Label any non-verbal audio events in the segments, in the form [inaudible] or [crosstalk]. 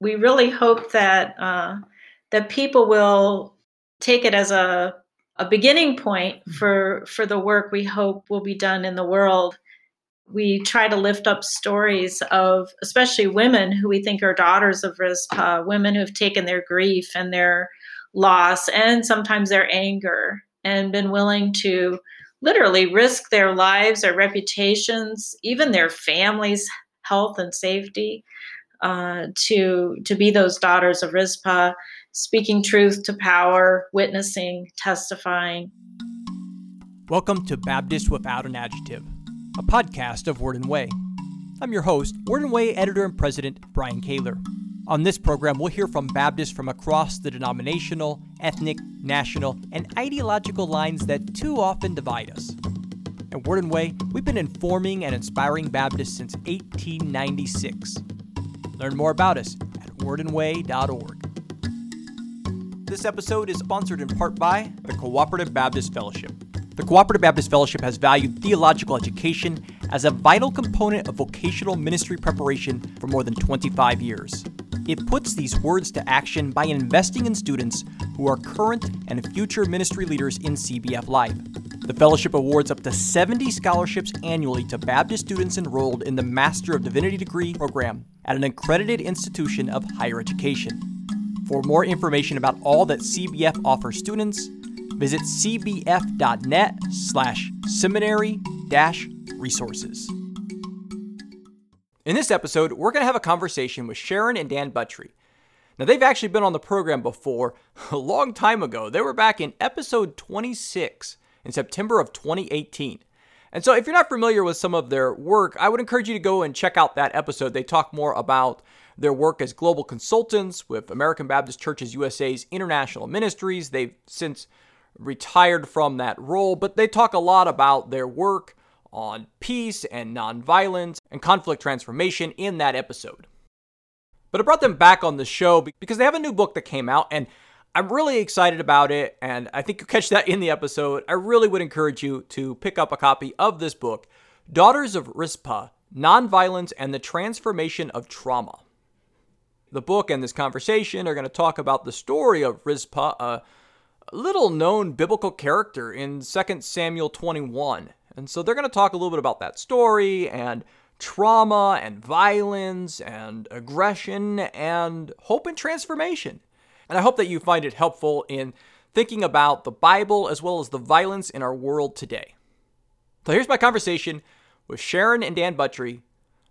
we really hope that uh, that people will take it as a a beginning point mm-hmm. for for the work we hope will be done in the world. We try to lift up stories of especially women who we think are daughters of Rizpah, women who've taken their grief and their loss and sometimes their anger and been willing to literally risk their lives, their reputations, even their families' health and safety uh, to to be those daughters of Rizpah, speaking truth to power, witnessing, testifying. Welcome to Baptist Without an Adjective, a podcast of Word and Way. I'm your host, Word and Way editor and president Brian Kaylor. On this program, we'll hear from Baptists from across the denominational, ethnic, national, and ideological lines that too often divide us. At Word and Way, we've been informing and inspiring Baptists since 1896. Learn more about us at wordandway.org. This episode is sponsored in part by the Cooperative Baptist Fellowship. The Cooperative Baptist Fellowship has valued theological education as a vital component of vocational ministry preparation for more than 25 years. It puts these words to action by investing in students who are current and future ministry leaders in CBF life. The fellowship awards up to 70 scholarships annually to Baptist students enrolled in the Master of Divinity degree program at an accredited institution of higher education. For more information about all that CBF offers students, visit cbf.net slash seminary dash resources. In this episode, we're going to have a conversation with Sharon and Dan Buttry. Now, they've actually been on the program before [laughs] a long time ago. They were back in episode 26 in September of 2018. And so, if you're not familiar with some of their work, I would encourage you to go and check out that episode. They talk more about their work as global consultants with American Baptist Churches USA's international ministries. They've since retired from that role, but they talk a lot about their work on peace and nonviolence and conflict transformation in that episode. But I brought them back on the show because they have a new book that came out, and I'm really excited about it, and I think you'll catch that in the episode. I really would encourage you to pick up a copy of this book, Daughters of Rizpah Nonviolence and the Transformation of Trauma. The book and this conversation are going to talk about the story of Rizpah, a little known biblical character in 2 Samuel 21. And so they're going to talk a little bit about that story and trauma and violence and aggression and hope and transformation. And I hope that you find it helpful in thinking about the Bible as well as the violence in our world today. So here's my conversation with Sharon and Dan Buttry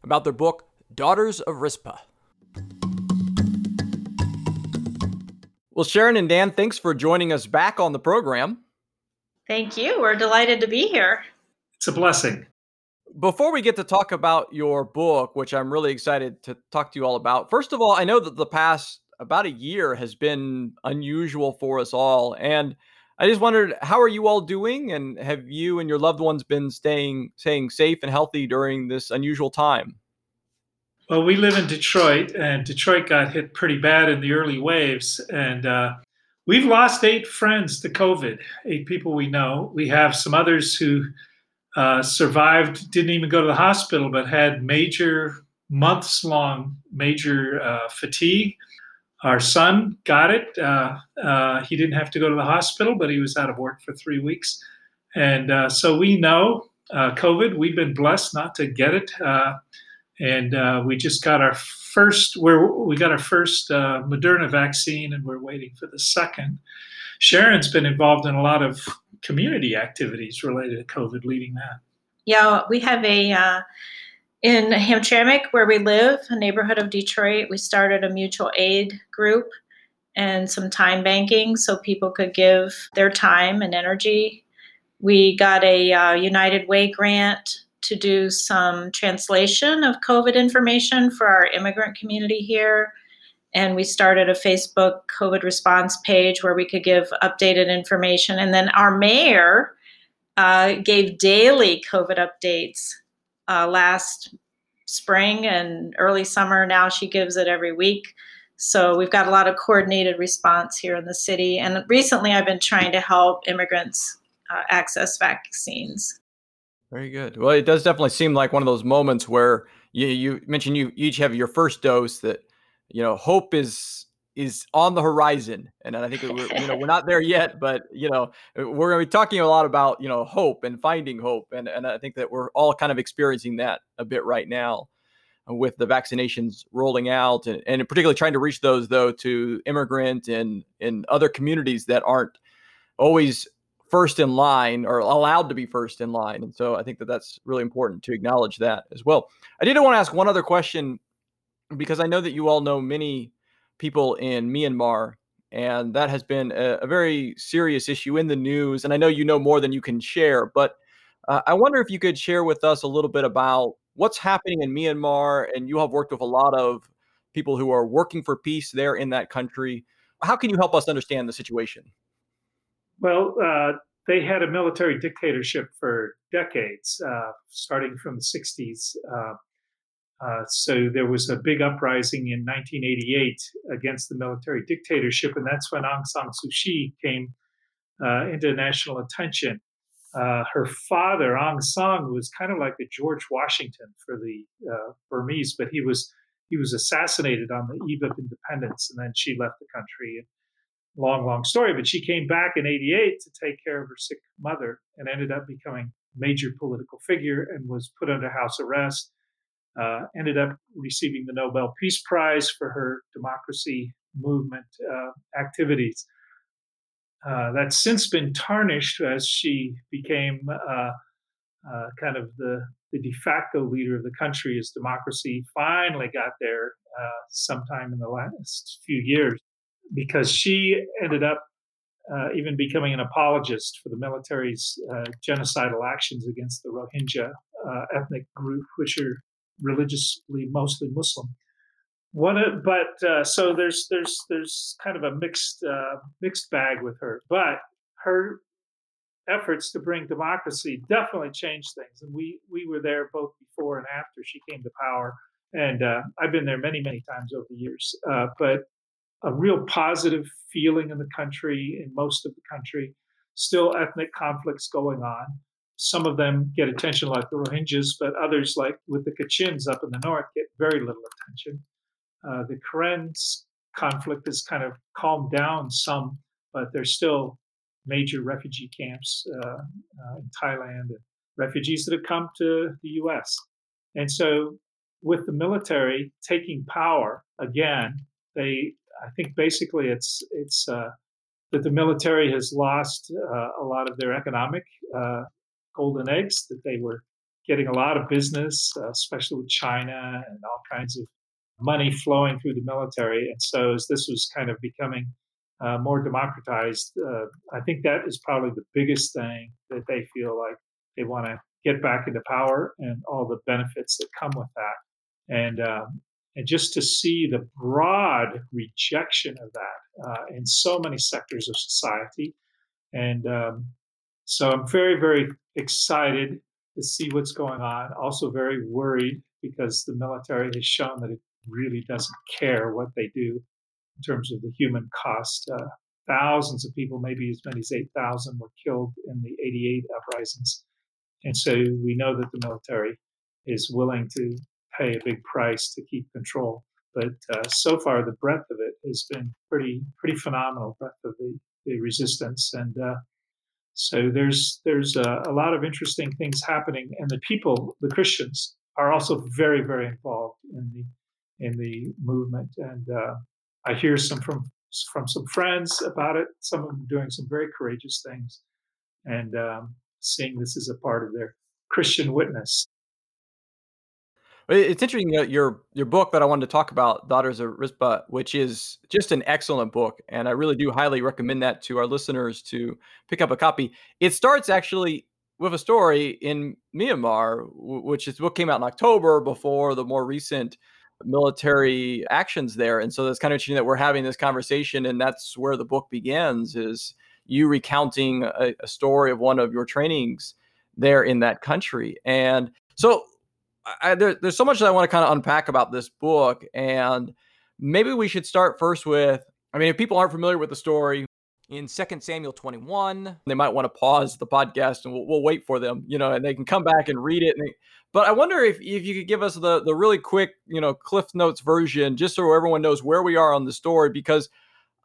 about their book, Daughters of Rizpah. Well, Sharon and Dan, thanks for joining us back on the program. Thank you. We're delighted to be here. It's a blessing. Before we get to talk about your book, which I'm really excited to talk to you all about, first of all, I know that the past about a year has been unusual for us all. And I just wondered, how are you all doing? And have you and your loved ones been staying staying safe and healthy during this unusual time? Well, we live in Detroit, and Detroit got hit pretty bad in the early waves. And uh, we've lost eight friends to COVID, eight people we know. We have some others who uh, survived, didn't even go to the hospital, but had major, months long, major uh, fatigue our son got it. Uh, uh, he didn't have to go to the hospital, but he was out of work for three weeks. And uh, so we know uh, COVID, we've been blessed not to get it. Uh, and uh, we just got our first, where we got our first Moderna vaccine, and we're waiting for the second. Sharon's been involved in a lot of community activities related to COVID leading that. Yeah, we have a in Hamtramck, where we live, a neighborhood of Detroit, we started a mutual aid group and some time banking so people could give their time and energy. We got a uh, United Way grant to do some translation of COVID information for our immigrant community here. And we started a Facebook COVID response page where we could give updated information. And then our mayor uh, gave daily COVID updates uh, last spring and early summer. Now she gives it every week. So we've got a lot of coordinated response here in the city. And recently I've been trying to help immigrants uh, access vaccines. Very good. Well, it does definitely seem like one of those moments where you, you mentioned you each have your first dose that you know, hope is is on the horizon, and I think we're, you know we're not there yet, but you know we're going to be talking a lot about you know hope and finding hope, and and I think that we're all kind of experiencing that a bit right now with the vaccinations rolling out, and, and particularly trying to reach those though to immigrant and in other communities that aren't always first in line or allowed to be first in line. And so I think that that's really important to acknowledge that as well. I did want to ask one other question because I know that you all know many people in Myanmar, and that has been a, a very serious issue in the news. And I know you know more than you can share, but uh, I wonder if you could share with us a little bit about what's happening in Myanmar. And you have worked with a lot of people who are working for peace there in that country. How can you help us understand the situation? Well, uh, they had a military dictatorship for decades, uh, starting from the 60s. Uh, uh, so there was a big uprising in 1988 against the military dictatorship, and that's when Aung San Suu Kyi came uh, into national attention. Uh, her father, Aung San, was kind of like the George Washington for the Burmese, but he was he was assassinated on the eve of independence, and then she left the country long, long story, but she came back in 88 to take care of her sick mother and ended up becoming major political figure and was put under house arrest. Uh, ended up receiving the Nobel Peace Prize for her democracy movement uh, activities. Uh, that's since been tarnished as she became uh, uh, kind of the, the de facto leader of the country as democracy finally got there uh, sometime in the last few years because she ended up even becoming an apologist for the military's genocidal actions against the Rohingya uh, ethnic group, which are religiously mostly Muslim. One, but uh, so there's there's there's kind of a mixed uh, mixed bag with her, but her efforts to bring democracy definitely changed things, and we we were there both before and after she came to power, and uh, I've been there many many times over the years, but a real positive feeling in the country, in most of the country. Still ethnic conflicts going on. Some of them get attention, like the Rohingyas, but others, like with the Kachins up in the north, get very little attention. Uh, the Karen's conflict has kind of calmed down some, but there's still major refugee camps uh, uh, in Thailand and refugees that have come to the US. And so, with the military taking power again, they I think basically it's it's uh, that the military has lost uh, a lot of their economic uh, golden eggs that they were getting a lot of business, uh, especially with China and all kinds of money flowing through the military. And so as this was kind of becoming uh, more democratized, uh, I think that is probably the biggest thing that they feel like they want to get back into power and all the benefits that come with that. And um, and just to see the broad rejection of that uh, in so many sectors of society. And um, so I'm very, very excited to see what's going on. Also, very worried because the military has shown that it really doesn't care what they do in terms of the human cost. Uh, thousands of people, maybe as many as 8,000, were killed in the 88 uprisings. And so we know that the military is willing to pay a big price to keep control. But uh, so far, the breadth of it has been pretty pretty phenomenal. Breadth of the, the resistance, and uh, so there's there's a, a, lot of interesting things happening. And the people, the Christians, are also very very involved in the in the movement. And uh, I hear some from from some friends about it. Some of them doing some very courageous things, and um, seeing this as a part of their Christian witness. It's interesting your your book that I wanted to talk about, Daughters of Rizpah, which is just an excellent book, and I really do highly recommend that to our listeners to pick up a copy. It starts actually with a story in Myanmar, which is what came out in October before the more recent military actions there, and so it's kind of interesting that we're having this conversation, and that's where the book begins. Is you recounting a, a story of one of your trainings there in that country, and so I, there, there's so much that I want to kind of unpack about this book, and maybe we should start first with. I mean, if people aren't familiar with the story, in 2 Samuel 21. They might want to pause the podcast and we'll, we'll, wait for them, you know, and they can come back and read it. They, but I wonder if, if you could give us the, the really quick, you know, Cliff Notes version, just so everyone knows where we are on the story, because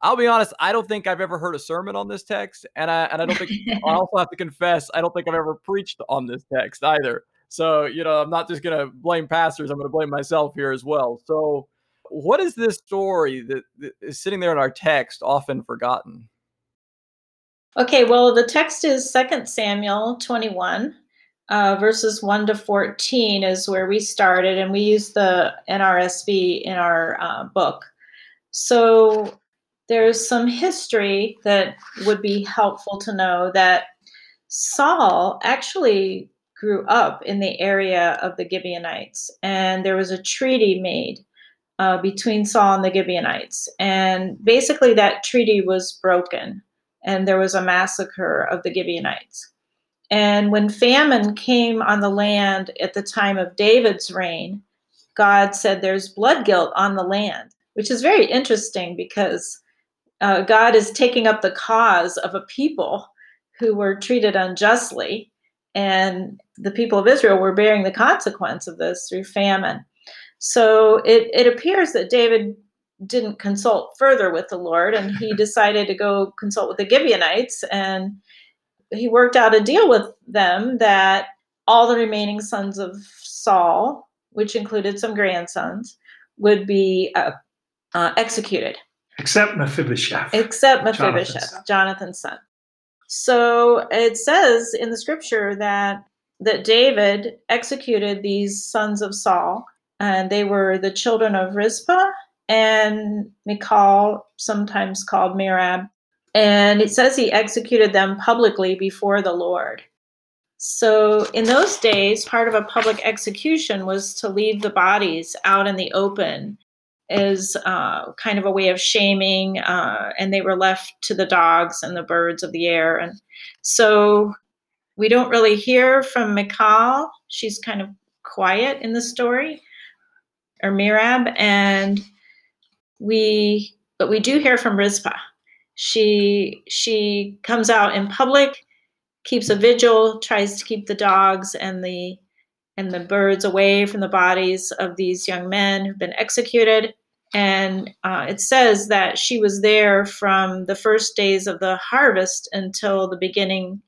I'll be honest, I don't think I've ever heard a sermon on this text. And I, and I don't think, I also have to confess, I don't think I've ever preached on this text either. So, you know, I'm not just going to blame pastors, I'm going to blame myself here as well. So, what is this story that, that is sitting there in our text often forgotten? Okay, well, the text is 2 Samuel 21, uh, verses 1 to 14 is where we started, and we use the NRSV in our uh, book. So there's some history that would be helpful to know that Saul actually grew up in the area of the Gibeonites, and there was a treaty made uh, between Saul and the Gibeonites. And basically, that treaty was broken, and there was a massacre of the Gibeonites. And when famine came on the land at the time of David's reign, God said there's blood guilt on the land, which is very interesting because uh, God is taking up the cause of a people who were treated unjustly. And the people of Israel were bearing the consequence of this through famine. So it, it appears that David didn't consult further with the Lord and he [laughs] decided to go consult with the Gibeonites and he worked out a deal with them that all the remaining sons of Saul, which included some grandsons, would be uh, uh, executed. Except Mephibosheth. Except Mephibosheth, Jonathan's, Jonathan's son. So it says in the scripture that that David executed these sons of Saul and they were the children of Rizpah and Michal, sometimes called Merab. And it says he executed them publicly before the Lord. So, in those days, part of a public execution was to leave the bodies out in the open as uh, kind of a way of shaming, uh, and they were left to the dogs and the birds of the air. And so, we don't really hear from Michal. She's kind of quiet in the story or Merab, and we but we do hear from Rizpah. She she comes out in public, keeps a vigil, tries to keep the dogs and the and the birds away from the bodies of these young men who've been executed. And uh, it says that she was there from the first days of the harvest until the beginning,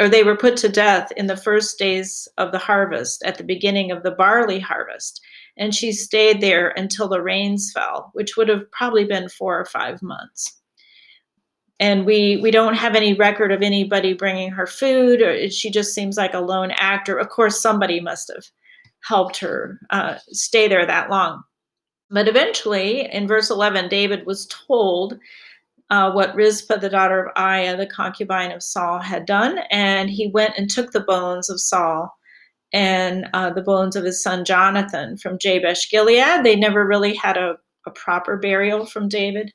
or they were put to death in the first days of the harvest at the beginning of the barley harvest and she stayed there until the rains fell, which would have probably been four or five months. And we we don't have any record of anybody bringing her food, or she just seems like a lone actor. Of course, somebody must have helped her uh, stay there that long. But eventually, in verse 11, David was told uh, what Rizpah, the daughter of Aiah, the concubine of Saul, had done, and he went and took the bones of Saul and uh, the bones of his son Jonathan from Jabesh Gilead. They never really had a, a proper burial from David.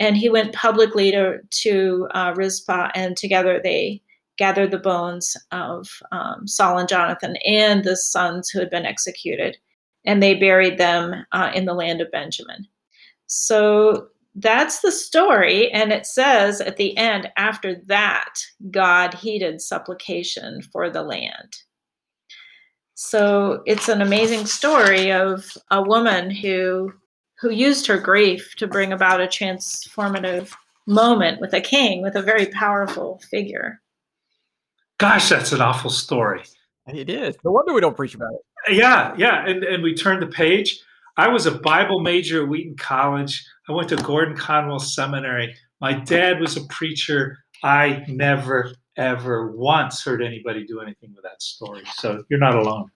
And he went publicly to, to uh, Rizpah, and together they gathered the bones of um, Saul and Jonathan and the sons who had been executed. And they buried them uh, in the land of Benjamin. So that's the story. And it says at the end, after that, God heeded supplication for the land. So it's an amazing story of a woman who who used her grief to bring about a transformative moment with a king, with a very powerful figure. Gosh, that's an awful story. It is. No wonder we don't preach about it. Yeah, yeah. And, and we turn the page. I was a Bible major at Wheaton College. I went to Gordon Conwell Seminary. My dad was a preacher. I never ever once heard anybody do anything with that story. So you're not alone.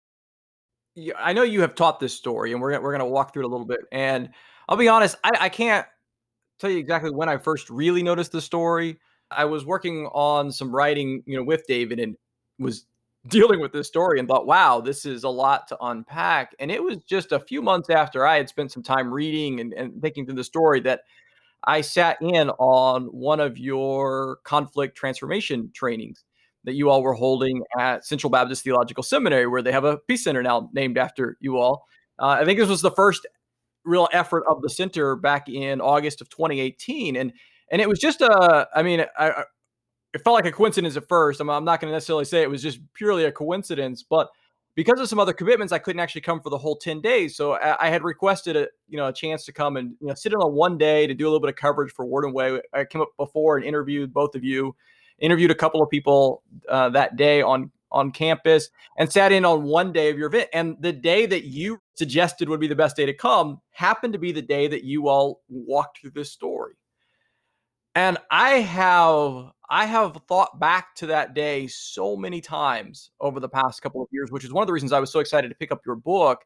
I know you have taught this story, and we're we're going to walk through it a little bit. And I'll be honest, I, I can't tell you exactly when I first really noticed the story. I was working on some writing, you know, with David, and was dealing with this story, and thought, "Wow, this is a lot to unpack." And it was just a few months after I had spent some time reading and, and thinking through the story that I sat in on one of your conflict transformation trainings that you all were holding at Central Baptist Theological Seminary, where they have a peace center now named after you all. Uh, I think this was the first real effort of the center back in August of 2018, and And it was just a, I mean, I, it felt like a coincidence at first. I'm, I'm not going to necessarily say it was just purely a coincidence, but because of some other commitments, I couldn't actually come for the whole 10 days. So I, I, had requested a, you know, a chance to come and, you know, sit in on one day to do a little bit of coverage for Word and Way. I came up before and interviewed both of you, interviewed a couple of people uh, that day on, on campus and sat in on one day of your event. And the day that you suggested would be the best day to come happened to be the day that you all walked through this story. And I have I have thought back to that day so many times over the past couple of years, which is one of the reasons I was so excited to pick up your book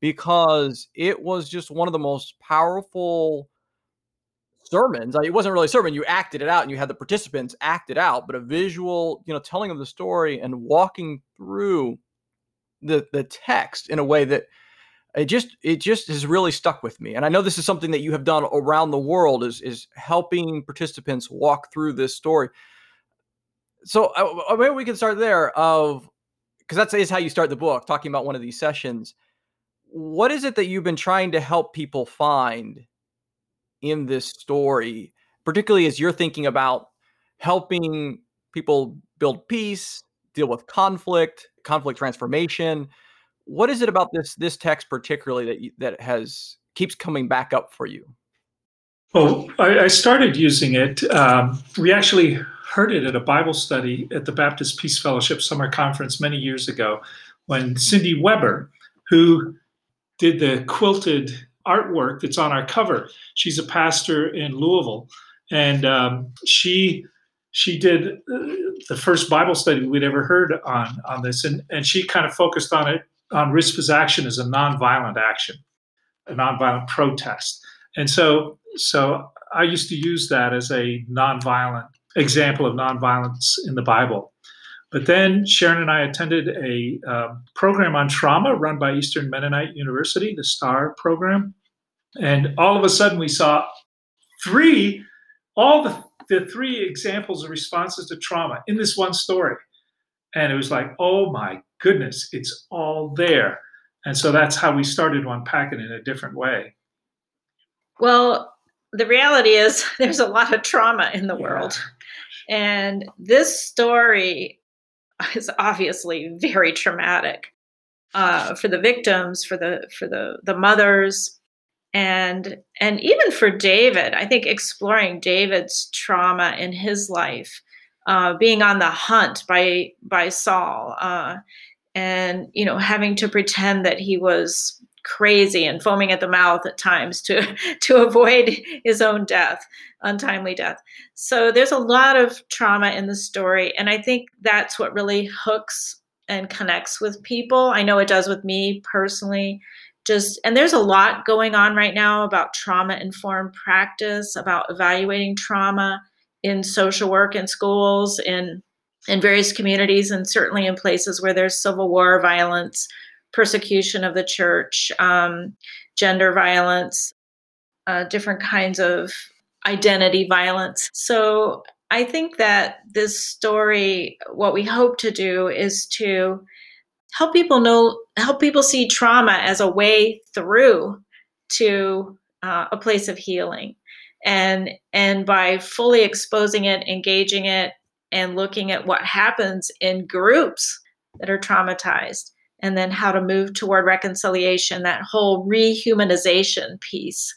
because it was just one of the most powerful sermons. It wasn't really a sermon. You acted it out and you had the participants act it out, but a visual, you know, telling of the story and walking through the the text in a way that it just it just has really stuck with me. And i know this is something that you have done around the world is is helping participants walk through this story. So uh, uh maybe we can start there of because that's is how you start the book talking about one of these sessions. What is it that you've been trying to help people find in this story particularly as you're thinking about helping people build peace deal with conflict conflict transformation what is it about this this text particularly that you, that has keeps coming back up for you? Well, I, I started using it. Um, we actually heard it at a Bible study at the Baptist Peace Fellowship Summer Conference many years ago when Cindy Weber, who did the quilted artwork that's on our cover, she's a pastor in Louisville, and um, she she did uh, the first Bible study we'd ever heard on on this, and and she kind of focused on it on Rizpah's action is a nonviolent action, a nonviolent protest. And so, so I used to use that as a nonviolent example of nonviolence in the Bible. But then Sharon and I attended a um, program on trauma run by Eastern Mennonite University, the STAR program. And all of a sudden, we saw three, all the, the three examples of responses to trauma in this one story. And it was like, oh my goodness, it's all there. And so that's how we started to unpack it in a different way. Well, the reality is [laughs] there's a lot of trauma in the yeah. world. And this story [laughs] is obviously very traumatic uh, for the victims, for the for the the mothers, and and even for David. I think exploring David's trauma in his life, uh, being on the hunt by by Saul, uh, and you know having to pretend that he was crazy and foaming at the mouth at times to [laughs] to avoid his own death untimely death. So there's a lot of trauma in the story and i think that's what really hooks and connects with people. I know it does with me personally. Just and there's a lot going on right now about trauma informed practice about evaluating trauma in social work in schools in in various communities and certainly in places where there's civil war violence, persecution of the church, um, gender violence, uh, different kinds of identity violence. So I think that this story, what we hope to do is to help people know, help people see trauma as a way through to uh, a place of healing. And, and by fully exposing it, engaging it, and looking at what happens in groups that are traumatized and then how to move toward reconciliation, that whole rehumanization piece.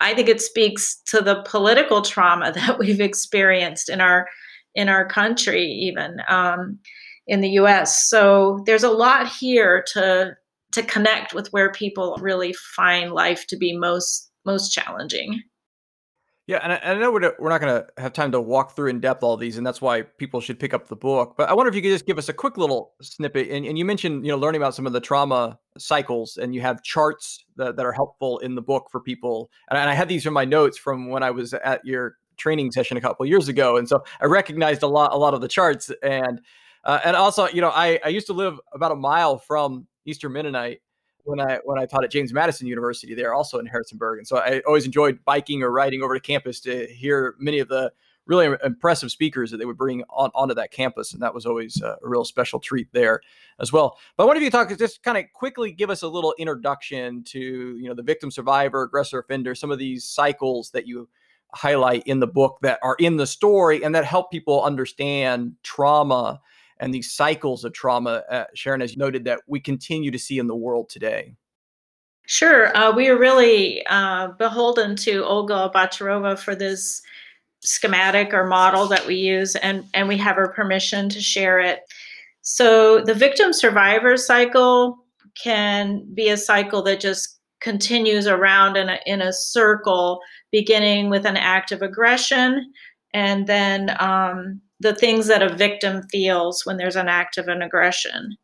I think it speaks to the political trauma [laughs] that we've experienced in our in our country, even um, in the U.S. So there's a lot here to to connect with where people really find life to be most most challenging. Yeah, and I, I know we're, we're not going to have time to walk through in depth all these, and that's why people should pick up the book. But I wonder if you could just give us a quick little snippet. And, and you mentioned, you know, learning about some of the trauma cycles, and you have charts that, that are helpful in the book for people. And, and I had these from my notes from when I was at your training session a couple years ago, and so I recognized a lot a lot of the charts. And uh, and also, you know, I I used to live about a mile from Eastern Mennonite, when I when I taught at James Madison University there, also in Harrisonburg, and so I always enjoyed biking or riding over to campus to hear many of the really impressive speakers that they would bring on onto that campus, and that was always a, a real special treat there as well. But I wonder if you talk just kind of quickly give us a little introduction to you know the victim, survivor, aggressor, offender, some of these cycles that you highlight in the book that are in the story and that help people understand trauma and these cycles of trauma, uh, Sharon, as you noted, that we continue to see in the world today? Sure. Uh, we are really uh, beholden to Olga Botcharova for this schematic or model that we use, and, and we have her permission to share it. So, the victim survivor cycle can be a cycle that just continues around in a, in a circle, beginning with an act of aggression and then um, the things that a victim feels when there's an act of an aggression.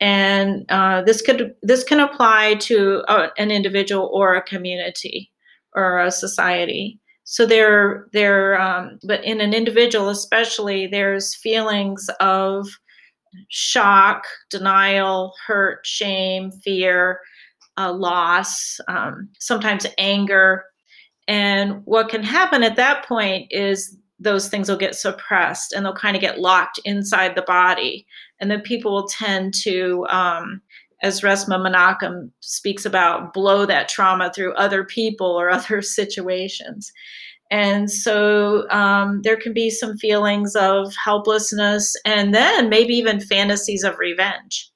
And uh, this could this can apply to uh, an individual or a community or a society. So there there um, but in an individual especially there's feelings of shock denial hurt shame fear uh, loss um, sometimes anger. And what can happen at that point is those things will get suppressed and they'll kind of get locked inside the body. And then people will tend to, um, as Resmaa Menakem speaks about, blow that trauma through other people or [laughs] other situations. And so um, there can be some feelings of helplessness and then maybe even fantasies of revenge.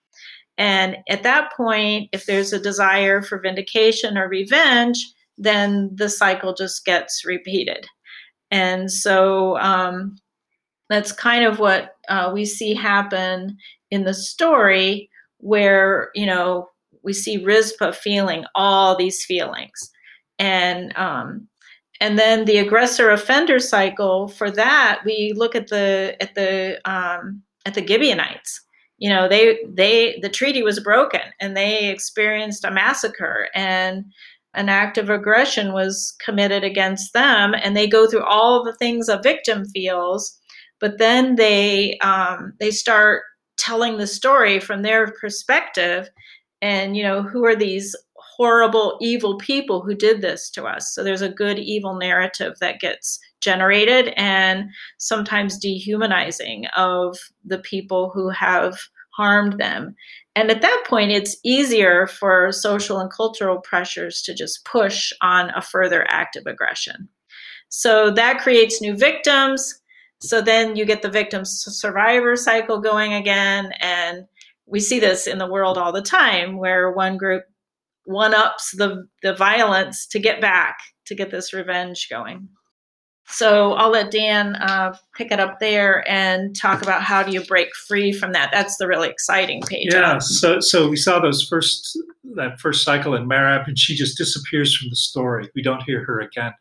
And at that point, if there's a desire for vindication or revenge, then the cycle just gets repeated. And so um, that's kind of what uh, we see happen in the story, where, you know, we see Rizpah feeling all these feelings. And um, and then the aggressor offender cycle for that we look at the at the um, at the Gibeonites you know they they the treaty was broken and they experienced a massacre and an act of aggression was committed against them and they go through all the things a victim feels but then they um, they start telling the story from their perspective and you know who are these horrible evil people who did this to us? So there's a good evil narrative that gets generated and sometimes dehumanizing of the people who have harmed them and at that point, it's easier for social and cultural pressures to just push on a further act of aggression. So that creates new victims. So then you get the victim survivor cycle going again. And we see this in the world all the time where one group one ups the, the violence to get back, to get this revenge going. So I'll let Dan uh, pick it up there and talk about how do you break free from that. That's the really exciting page. Yeah. So so we saw those first that first cycle in Merab, and she just disappears from the story. We don't hear her again,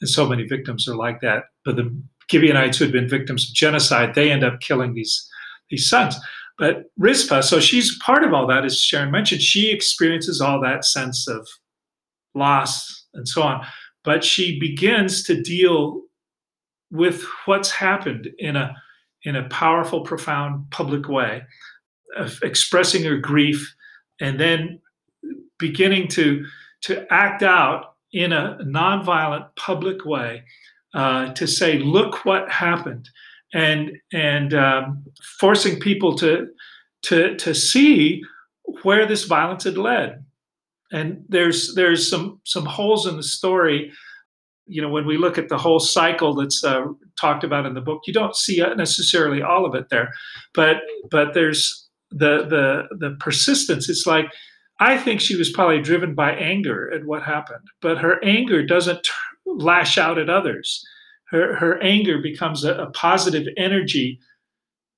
and so many victims are like that. But the Gibeonites who had been victims of genocide, they end up killing these these sons. But Rizpah, so she's part of all that, as Sharon mentioned. She experiences all that sense of loss and so on. But she begins to deal with what's happened in a in a powerful, profound public way, of expressing her grief, and then beginning to to act out in a nonviolent public way uh, to say, "Look what happened," and and um, forcing people to to to see where this violence had led. And there's there's some some holes in the story you know, when we look at the whole cycle that's uh, talked about in the book, you don't see necessarily all of it there, but but there's the the the persistence. It's like I think she was probably driven by anger at what happened, but her anger doesn't t- lash out at others. Her her anger becomes a, a positive energy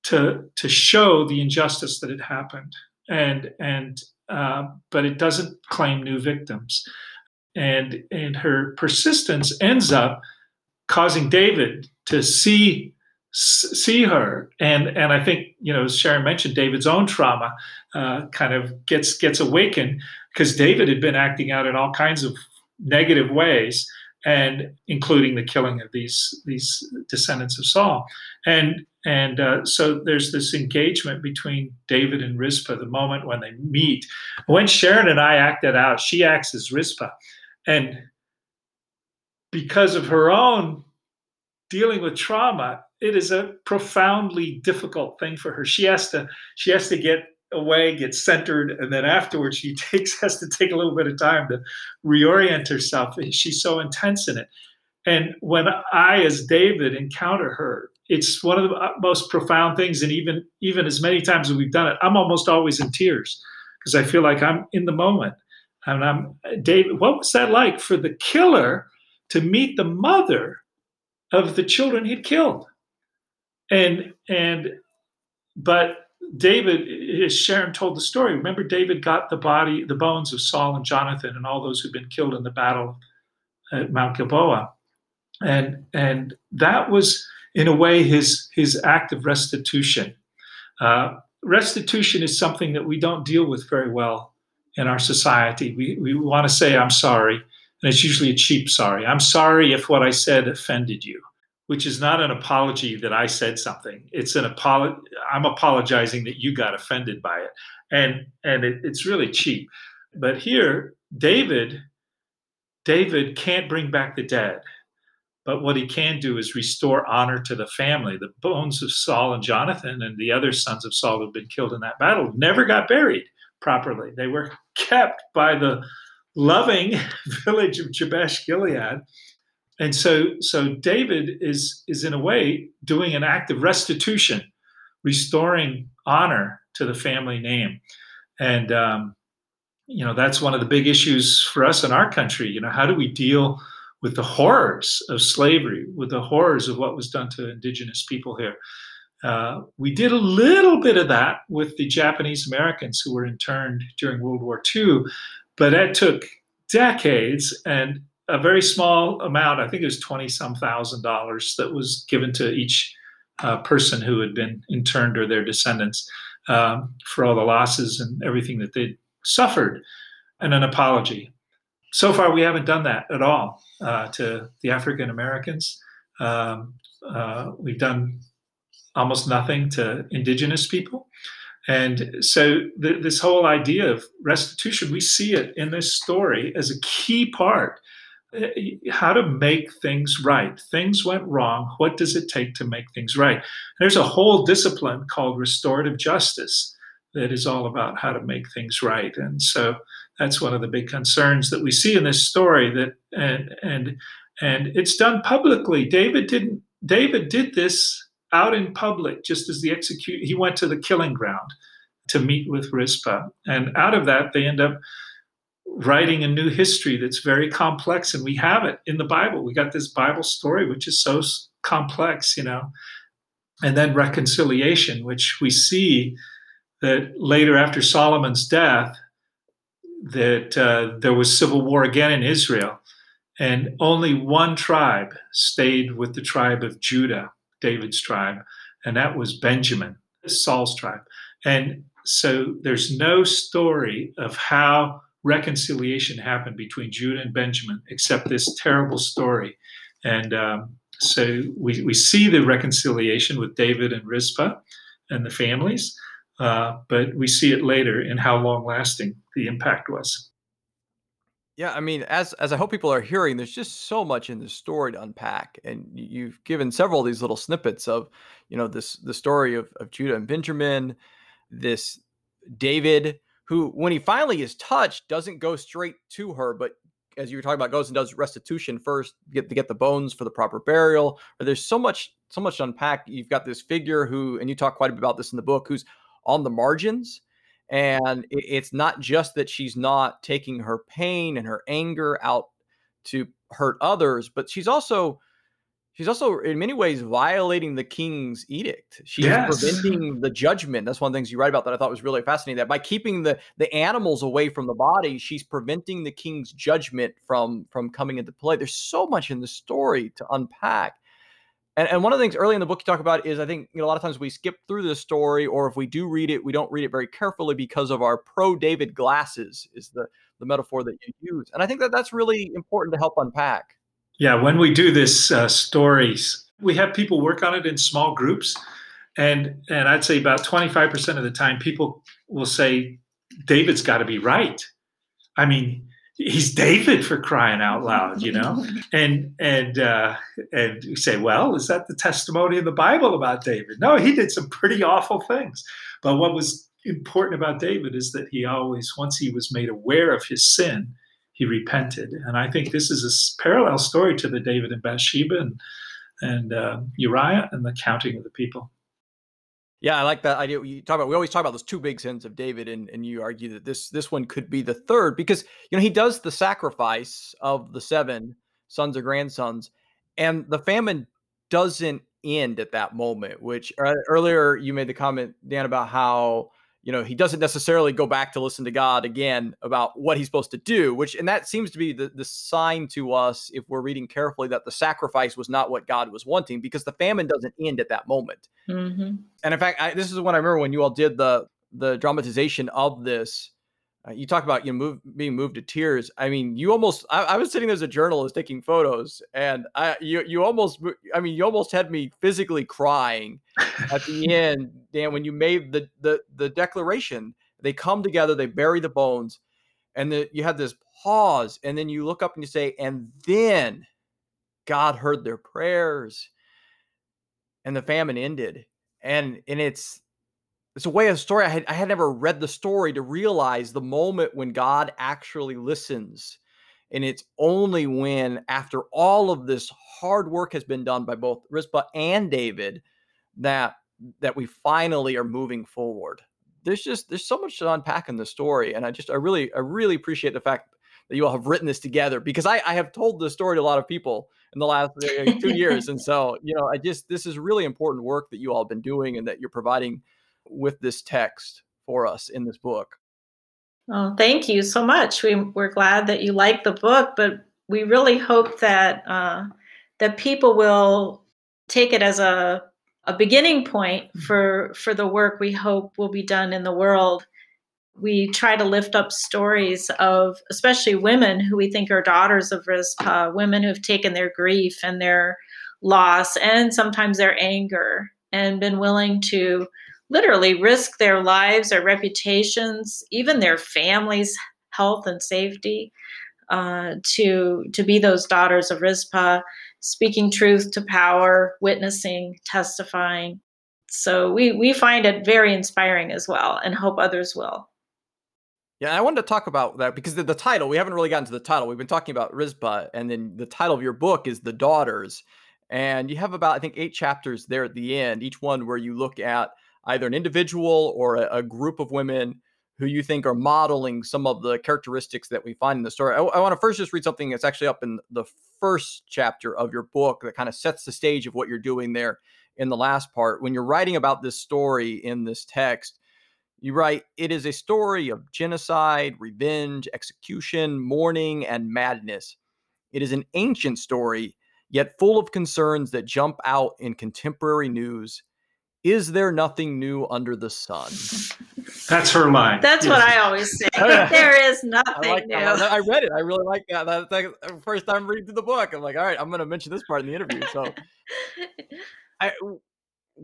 to to show the injustice that had happened, and and uh, but it doesn't claim new victims and and her persistence ends up causing David to see see her. And and I think you know as Sharon mentioned David's own trauma uh, kind of gets gets awakened because David had been acting out in all kinds of negative ways and including the killing of these these descendants of Saul. And and uh, so there's this engagement between David and Rizpah the moment when they meet. When Sharon and I act that out she acts as Rizpah and because of her own dealing with trauma, it is a profoundly difficult thing for her. She has to she has to get away, get centered, and then afterwards she [laughs] takes has to take a little bit of time to reorient herself. She's so intense in it. And when I, as David, encounter her, it's one of the most profound things. And even even as many times as we've done it, I'm almost always in tears because I feel like I'm in the moment. And I'm David. What was that like for the killer to meet the mother of the children he'd killed? And and but David, as Sharon told the story, remember David got the body, the bones of Saul and Jonathan and all those who'd been killed in the battle at Mount Gilboa. And and that was in a way his his act of restitution. Uh, restitution is something that we don't deal with very well in our society. We we want to say I'm sorry, and it's usually a cheap sorry. I'm sorry if what I said offended you which is not an apology that I said something. It's an apology. I'm apologizing that you got offended by it, and and it, it's really cheap. But here, David, David can't bring back the dead, but what he can do is restore honor to the family. The bones of Saul and Jonathan and the other sons of Saul who've been killed in that battle never got buried properly. They were kept by the loving [laughs] village of Jabesh Gilead. And so so david is is in a way doing an act of restitution restoring honor to the family name. And um, you know that's one of the big issues for us in our country. You know how do we deal with the horrors of slavery with the horrors of what was done to indigenous people here uh, we did a little bit of that with the japanese americans who were interned during world war ii but that took decades and a very small amount. I think it was twenty some thousand dollars that was given to each uh, person who had been interned or their descendants um, for all the losses and everything that they'd suffered, and an apology. So far, we haven't done that at all uh, to the African Americans. Um, uh, we've done almost nothing to indigenous people. And so, th- this whole idea of restitution, we see it in this story as a key part Eh, how to make things right. Things went wrong. What does it take to make things right? There's a whole discipline called restorative justice that is all about how to make things right. And so that's one of the big concerns that we see in this story that and and and it's done publicly. David didn't David did this out in public just as the execute he went to the killing ground to meet with Rizpah. And out of that they end up writing a new history that's very complex and we have it in the bible. We got this bible story which is so complex you know? And then reconciliation which we see that later after solomon's death that uh, there was civil war again in israel and only one tribe stayed with the tribe of judah david's tribe and that was benjamin saul's tribe and so there's no story of how reconciliation happened between Judah and Benjamin, except this terrible story. And um, so we, we see the reconciliation with David and Rizpah and the families, uh, but we see it later in how long lasting the impact was. Yeah, I mean, as as I hope people are hearing, there's just so much in the story to unpack, and you've given several of these little snippets of, you know, this the story of, of Judah and Benjamin, this David who, when he finally is touched, doesn't go straight to her, but as you were talking about, goes and does restitution first, get to get the bones for the proper burial. There's so much, so much to unpack. You've got this figure who, and you talk quite a bit about this in the book, who's on the margins. And it's not just that she's not taking her pain and her anger out to hurt others, but she's also she's also in many ways violating the king's edict. She's yes. preventing the judgment. That's one of the things you write about that I thought was really fascinating. That by keeping the the animals away from the body, she's preventing the king's judgment from from coming into play. There's so much in the story to unpack. And, and one of the things early in the book you talk about is I think you know, a lot of times we skip through the story, or if we do read it, we don't read it very carefully because of our pro David glasses, is the, the metaphor that you use. And I think that that's really important to help unpack. Yeah, when we do this uh, stories, we have people work on it in small groups, and and I'd say about twenty five percent of the time, people will say, "David's got to be right." I mean, he's David for crying out loud, you know, [laughs] and and uh, and you say, "Well, is that the testimony in the Bible about David?" No, he did some pretty awful things, but what was important about David is that he always, once he was made aware of his sin, he repented. And I think this is a parallel story to the David and Bathsheba and, and uh, Uriah and the counting of the people. Yeah, I like that idea. You talk about we always talk about those two big sins of David, and, and you argue that this this one could be the third because you know he does the sacrifice of the seven sons or grandsons, and the famine doesn't end at that moment. Which uh, earlier you made the comment, Dan, about how you know he doesn't necessarily go back to listen to god again about what he's supposed to do which and that seems to be the, the sign to us if we're reading carefully that the sacrifice was not what god was wanting because the famine doesn't end at that moment mm-hmm. and in fact I, this is when i remember when you all did the the dramatization of this uh, you talk about you know move, being moved to tears. I mean, you almost. I, I, was sitting there as a journalist taking photos, and I you you almost. I mean, you almost had me physically crying at the [laughs] end, Dan, when you made the the the declaration. They come together, they bury the bones, and the, you have this pause, and then you look up and you say, and then God heard their prayers, and the famine ended, and and it's it's a way of story. I had I had never read the story to realize the moment when God actually listens. And it's only when, after all of this hard work has been done by both Rizpah and David, that that we finally are moving forward. There's just there's so much to unpack in the story, and I just I really I really appreciate the fact that you all have written this together because I, I have told this story to a lot of people in the last uh, two years, and so you know I just this is really important work that you all have been doing and that you're providing with this text for us in this book. Well, thank you so much. We, we're glad that you like the book, but we really hope that uh, that people will take it as a a beginning point mm-hmm. for for the work we hope will be done in the world. We try to lift up stories of especially women who we think are daughters of Rizpah, women who've taken their grief and their loss and sometimes their anger and been willing to literally risk their lives, their reputations, even their families' health and safety uh, to to be those daughters of Rizpah, speaking truth to power, witnessing, testifying. So we we find it very inspiring as well, and hope others will. Yeah, I wanted to talk about that because the, the title, we haven't really gotten to the title. We've been talking about Rizpah, and then the title of your book is The Daughters. And you have about, I think, eight chapters there at the end, each one where you look at either an individual or a, a, group of women who you think are modeling some of the characteristics that we find in the story. I, I want to first just read something that's actually up in the first chapter of your book that kind of sets the stage of what you're doing there in the last part. When you're writing about this story in this text, you write, it is a story of genocide, revenge, execution, mourning, and madness. It is an ancient story, yet full of concerns that jump out in contemporary news is there nothing new under the sun? That's her line. That's yes. what I always say. [laughs] there is nothing I like new. I read it. I really like that. That's like first time reading through the book. I'm like, all right, I'm going to mention this part in the interview. So, [laughs] I,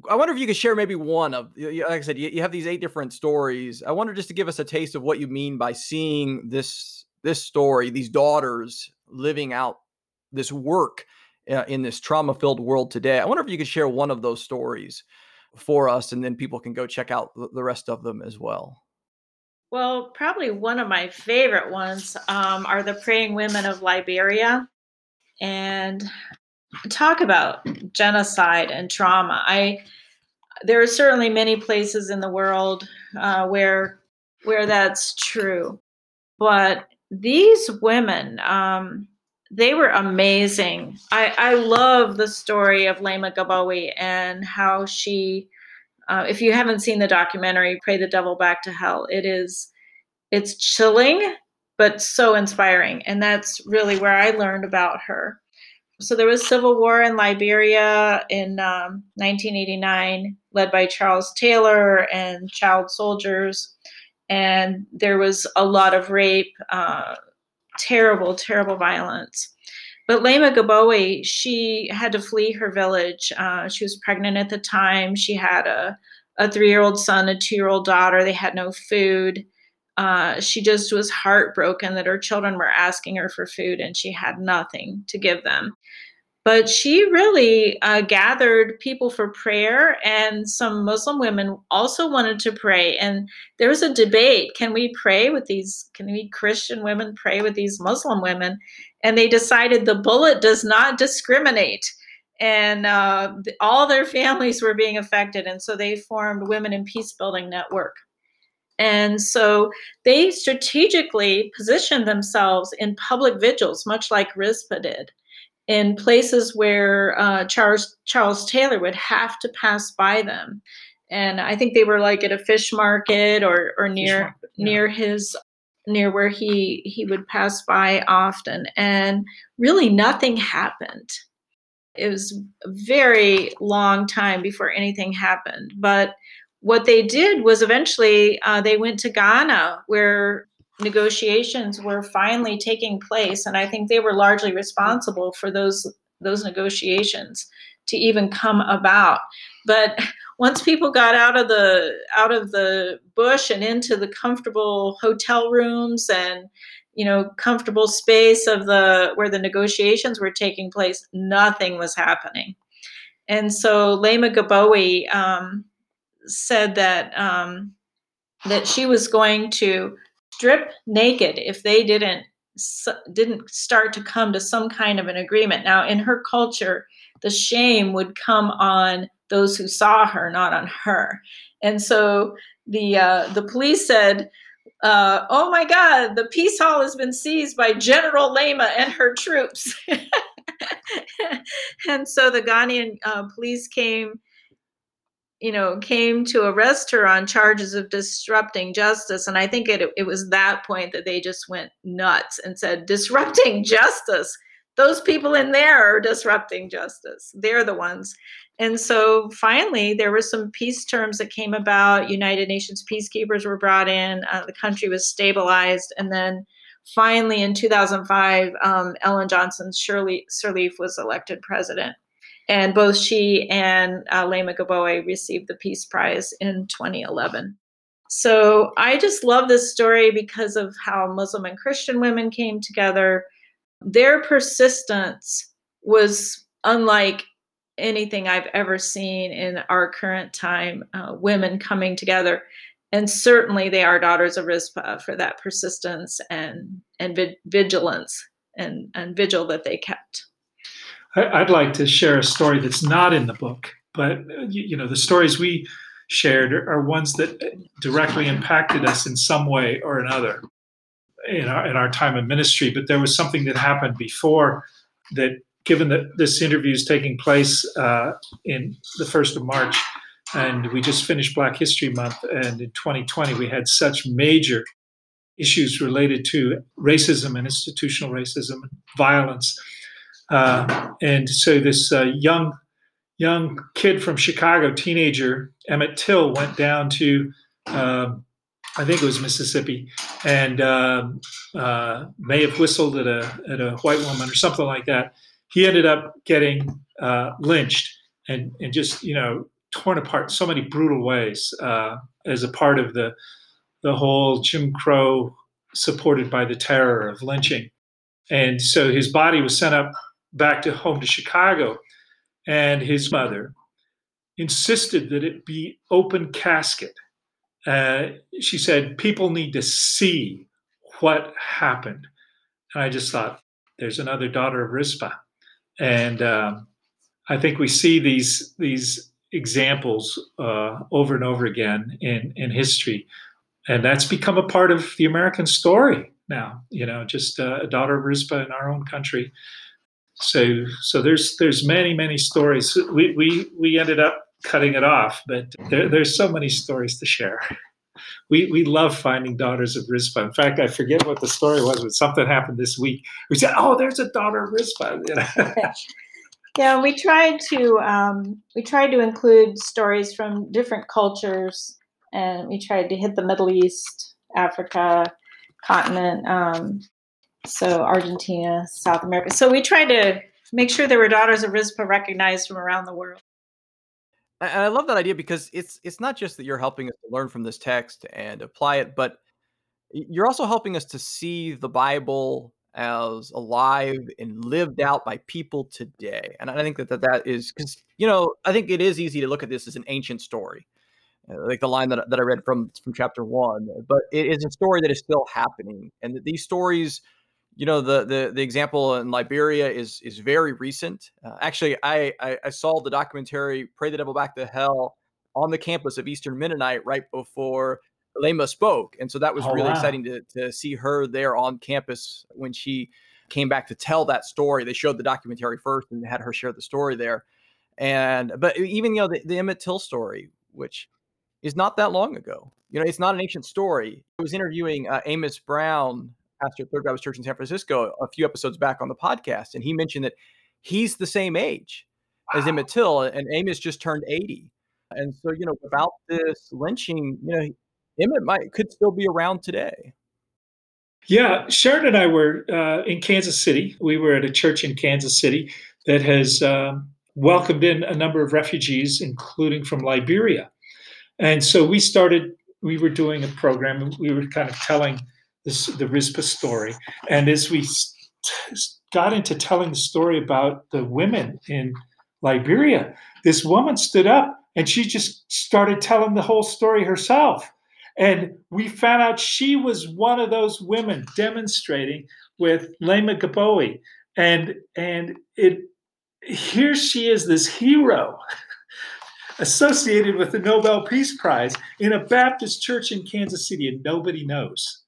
I wonder if you could share maybe one of, like I said, you, you have these eight different stories. I wonder just to give us a taste of what you mean by seeing this this story, these daughters living out this work uh, in this trauma filled world today. I wonder if you could share one of those stories for us, and then people can go check out the rest of them as well. Well, probably one of my favorite ones um, are the Praying Women of Liberia, and talk about genocide and trauma. I there are certainly many places in the world uh, where where that's true, but these women, um, they were amazing. I, I love the story of Leymah Gbowee and how she, uh, if you haven't seen the documentary, Pray the Devil Back to Hell, it is, it's chilling, but so inspiring. And that's really where I learned about her. So there was civil war in Liberia in um, 1989, led by Charles Taylor and child soldiers. And there was a lot of rape, uh, terrible, terrible violence. But Leymah Gbowee, she had to flee her village. Uh, she was pregnant at the time. She had a, a three year old son, a two year old daughter. They had no food. Uh, she just was heartbroken that her children were asking her for food and she had nothing to give them. But she really uh, gathered people for prayer, and some Muslim women also wanted to pray. And there was a debate: can we pray with these? Can we Christian women pray with these Muslim women? And they decided the bullet does not discriminate, and uh, all their families were being affected, and so they formed Women in Peace Building Network. And so they strategically positioned themselves in public vigils, much like Rizpah did in places where uh, Charles Charles Taylor would have to pass by them, and I think they were like at a fish market or or near market, yeah. near his near where he he would pass by often, and really nothing happened. It was a very long time before anything happened, but what they did was eventually uh, they went to Ghana, where negotiations were finally taking place and i think they were largely responsible for those those negotiations to even come about. But [laughs] once people got out of the out of the bush and into the comfortable hotel rooms and you know comfortable space of the where the negotiations were taking place nothing was happening. And so Leymah Gbowee um, said that um, that she was going to strip naked if they didn't didn't start to come to some kind of an agreement. Now, in her culture, the shame would come on those who saw her, not on her. And so the uh, the police said, uh, "Oh my God, the peace hall has been seized by General Leymah and her troops." [laughs] and so the Ghanaian uh, police came you know, came to arrest her on charges of disrupting justice. And I think it, it was that point that they just went nuts and said, disrupting justice. Those people in there are disrupting justice. They're the ones. And so finally, there were some peace terms that came about. United Nations peacekeepers were brought in. Uh, the country was stabilized. And then finally, in 2005, um, Ellen Johnson Sirleaf was elected president and both she and uh, Leymah Gbowee received the Peace Prize in 2011. So I just love this story because of how Muslim and Christian women came together. Their persistence was unlike anything I've ever seen in our current time, uh, women coming together. And certainly they are daughters of Rizpah for that persistence and, and vigilance and, and vigil that they kept. I'd like to share a story that's not in the book, but you know the stories we shared are ones that directly impacted us in some way or another in our, in our time of ministry. But there was something that happened before that, given that this interview is taking place uh, in the first of March, and we just finished Black History Month, and in 2020 we had such major issues related to racism and institutional racism and violence uh, and so this uh, young young kid from Chicago, teenager Emmett Till, went down to um, I think it was Mississippi, and um, uh, may have whistled at a at a white woman or something like that. He ended up getting uh, lynched and and just you know torn apart so many brutal ways uh, as a part of the the whole Jim Crow supported by the terror of lynching. And so his body was sent up back to home to Chicago, and his mother insisted that it be open casket. Uh, she said, People need to see what happened. And I just thought, there's another daughter of Rizpah. And um, I think we see these, these examples uh, over and over again in, in history. And that's become a part of the American story now, you know, just uh, a daughter of Rizpah in our own country so so there's there's many many stories. We we we ended up cutting it off, but there, there's so many stories to share. We we love finding daughters of Rizpah. In fact, I forget what the story was, but something happened this week. We said, "Oh, there's a daughter of Rizpah." You [laughs] know? [laughs] yeah, we tried to um, we tried to include stories from different cultures, and we tried to hit the Middle East, Africa, continent. Um, so Argentina, South America. So we tried to make sure there were daughters of Rizpah recognized from around the world. And I love that idea because it's it's not just that you're helping us to learn from this text and apply it, but you're also helping us to see the Bible as alive and lived out by people today. And I think that that, that is because, you know, I think it is easy to look at this as an ancient story, uh, like the line that, that I read from, from chapter one, but it is a story that is still happening. And that these stories, you know, the, the, the example in Liberia is, is very recent. Uh, actually, I, I, I saw the documentary Pray the Devil Back to Hell on the campus of Eastern Mennonite right before Leymah spoke. And so that was oh, really wow. exciting to, to see her there on campus when she came back to tell that story. They showed the documentary first and had her share the story there. And, but even, you know, the, the Emmett Till story, which is not that long ago, you know, it's not an ancient story. I was interviewing uh, Amos Brown, pastor at Third Baptist Church in San Francisco, a few episodes back on the podcast. And he mentioned that he's the same age wow. as Emmett Till and Amos just turned 80. And so, you know, without this lynching, you know, Emmett might could still be around today. Yeah, Sharon and I were uh, in Kansas City. We were at a church in Kansas City that has um, welcomed in a number of refugees, including from Liberia. And so we started. We were doing a program, and we were kind of telling this, the Rizpah story. And as we got into telling the story about the women in Liberia, this woman stood up and she just started telling the whole story herself. And we found out she was one of those women demonstrating with Leymah Gbowee. And and it here she is, this hero [laughs] associated with the Nobel Peace Prize in a Baptist church in Kansas City, and nobody knows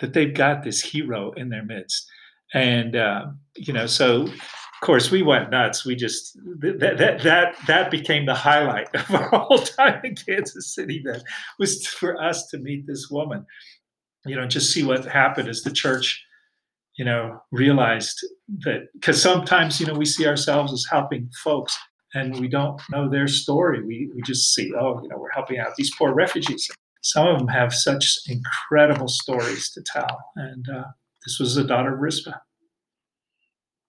that they've got this hero in their midst. And uh, you know, so of course, we went nuts. We just that that that that became the highlight [laughs] of our whole time in Kansas City. That was for us to meet this woman, you know, just see what happened as the church, you know, realized that because sometimes you know we see ourselves as helping folks and we don't know their story. We we just see, oh, you know, we're helping out these poor refugees. Some of them have such incredible stories to tell, and uh, this was the daughter of Rizpah.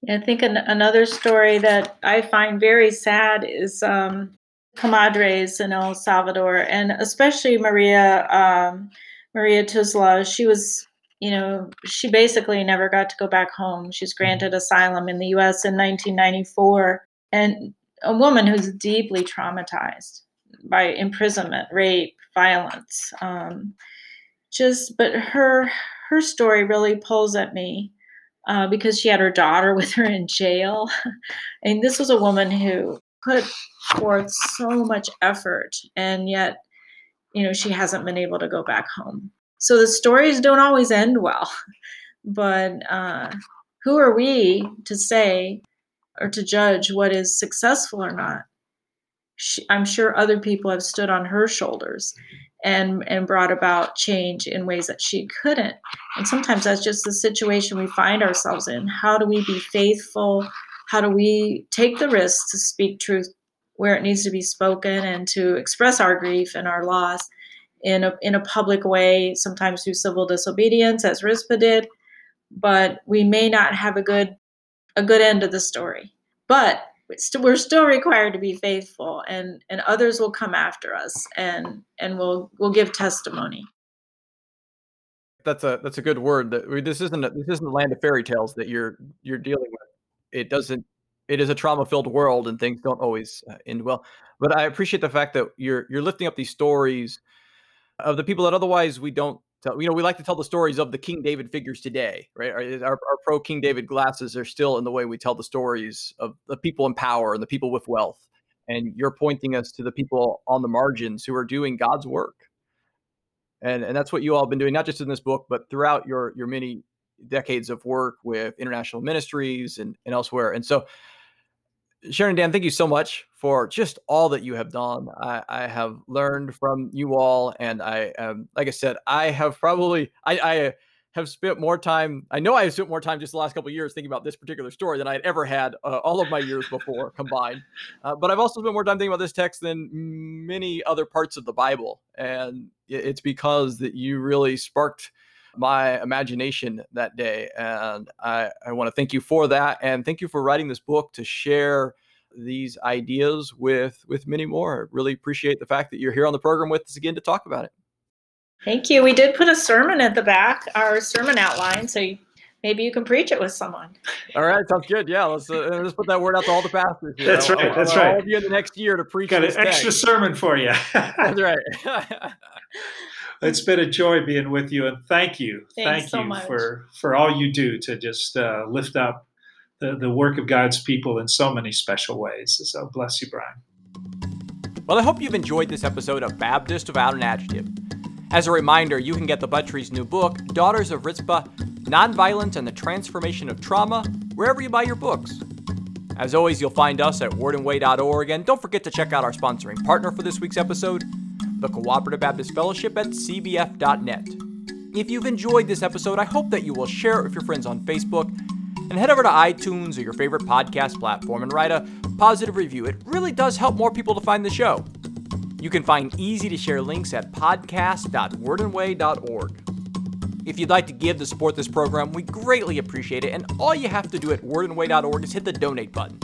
I think an, another story that I find very sad is um, comadres in El Salvador, and especially Maria um, Maria Tula. She was, you know, she basically never got to go back home. She's mm-hmm. granted asylum in the U.S. in 1994, and a woman who's deeply traumatized by imprisonment, rape, violence. Um, just, but her her story really pulls at me uh, because she had her daughter [laughs] with her in jail. and this was a woman who put forth so much effort, and yet, you know, she hasn't been able to go back home. So the stories don't always end well. But uh, who are we to say or to judge what is successful or not? She, I'm sure other people have stood on her shoulders and and brought about change in ways that she couldn't. And sometimes that's just the situation we find ourselves in. How do we be faithful? How do we take the risk to speak truth where it needs to be spoken and to express our grief and our loss in a, in a public way sometimes through civil disobedience as Rizpah did. But we may not have a good a good end of the story. But we're still required to be faithful and and others will come after us and and we'll we'll give testimony. That's a that's a good word that this isn't a, this isn't the land of fairy tales that you're you're dealing with. It doesn't it is a trauma filled world and things don't always uh, end well. But i appreciate the fact that you're you're lifting up these stories of the people that otherwise we don't you know, we like to tell the stories of the King David figures today, right? Our, our pro King David glasses are still in the way we tell the stories of the people in power and the people with wealth. And you're pointing us to the people on the margins who are doing God's work. And, and that's what you all have been doing, not just in this book, but throughout your, your many decades of work with international ministries and, and elsewhere. And so Sharon Dan, thank you so much for just all that you have done. I, I have learned from you all, and I, um, like I said, I have probably I, I have spent more time. I know I have spent more time just the last couple years thinking about this particular story than I had ever had uh, all of my years before combined. Uh, but I've also spent more time thinking about this text than many other parts of the Bible, and it's because that you really sparked my imagination that day. And I, I want to thank you for that. And thank you for writing this book to share these ideas with with many more. Really appreciate the fact that you're here on the program with us again to talk about it. Thank you. We did put a sermon at the back, our sermon outline, so you maybe you can preach it with someone. All right, sounds good. Yeah, let's uh, let's put that word out to all the pastors. Here. That's right. I'll, that's I'll, right. All of you in the next year to preach. Got an text. extra sermon for you. that's right. [laughs] [laughs] it's been a joy being with you, and thank you, Thanks thank so you much. for for all you do to just uh, lift up the the work of God's people in so many special ways. So bless you, Brian. Well, I hope you've enjoyed this episode of Baptist Without an Adjective. As a reminder, you can get the Buttry's new book, Daughters of Rizpah Nonviolence and the Transformation of Trauma, wherever you buy your books. As always, you'll find us at wordandway.org, and don't forget to check out our sponsoring partner for this week's episode, the Cooperative Baptist Fellowship at cbf.net. If you've enjoyed this episode, I hope that you will share it with your friends on Facebook and head over to iTunes or your favorite podcast platform and write a positive review. It really does help more people to find the show. You can find easy to share links at podcast.wordandway.org. If you'd like to give to support this program, we greatly appreciate it, and all you have to do at wordandway.org is hit the donate button.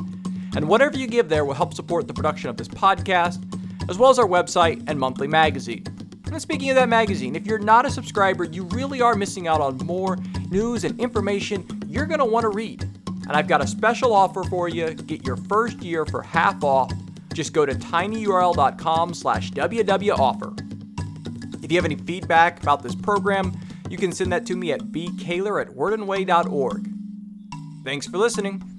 And whatever you give there will help support the production of this podcast, as well as our website and monthly magazine. And speaking of that magazine, if you're not a subscriber, you really are missing out on more news and information you're going to want to read. And I've got a special offer for you. Get your first year for half off. Just go to tinyurl.com slash wwoffer. If you have any feedback about this program, you can send that to me at bkaylor at wordandway.org. Thanks for listening.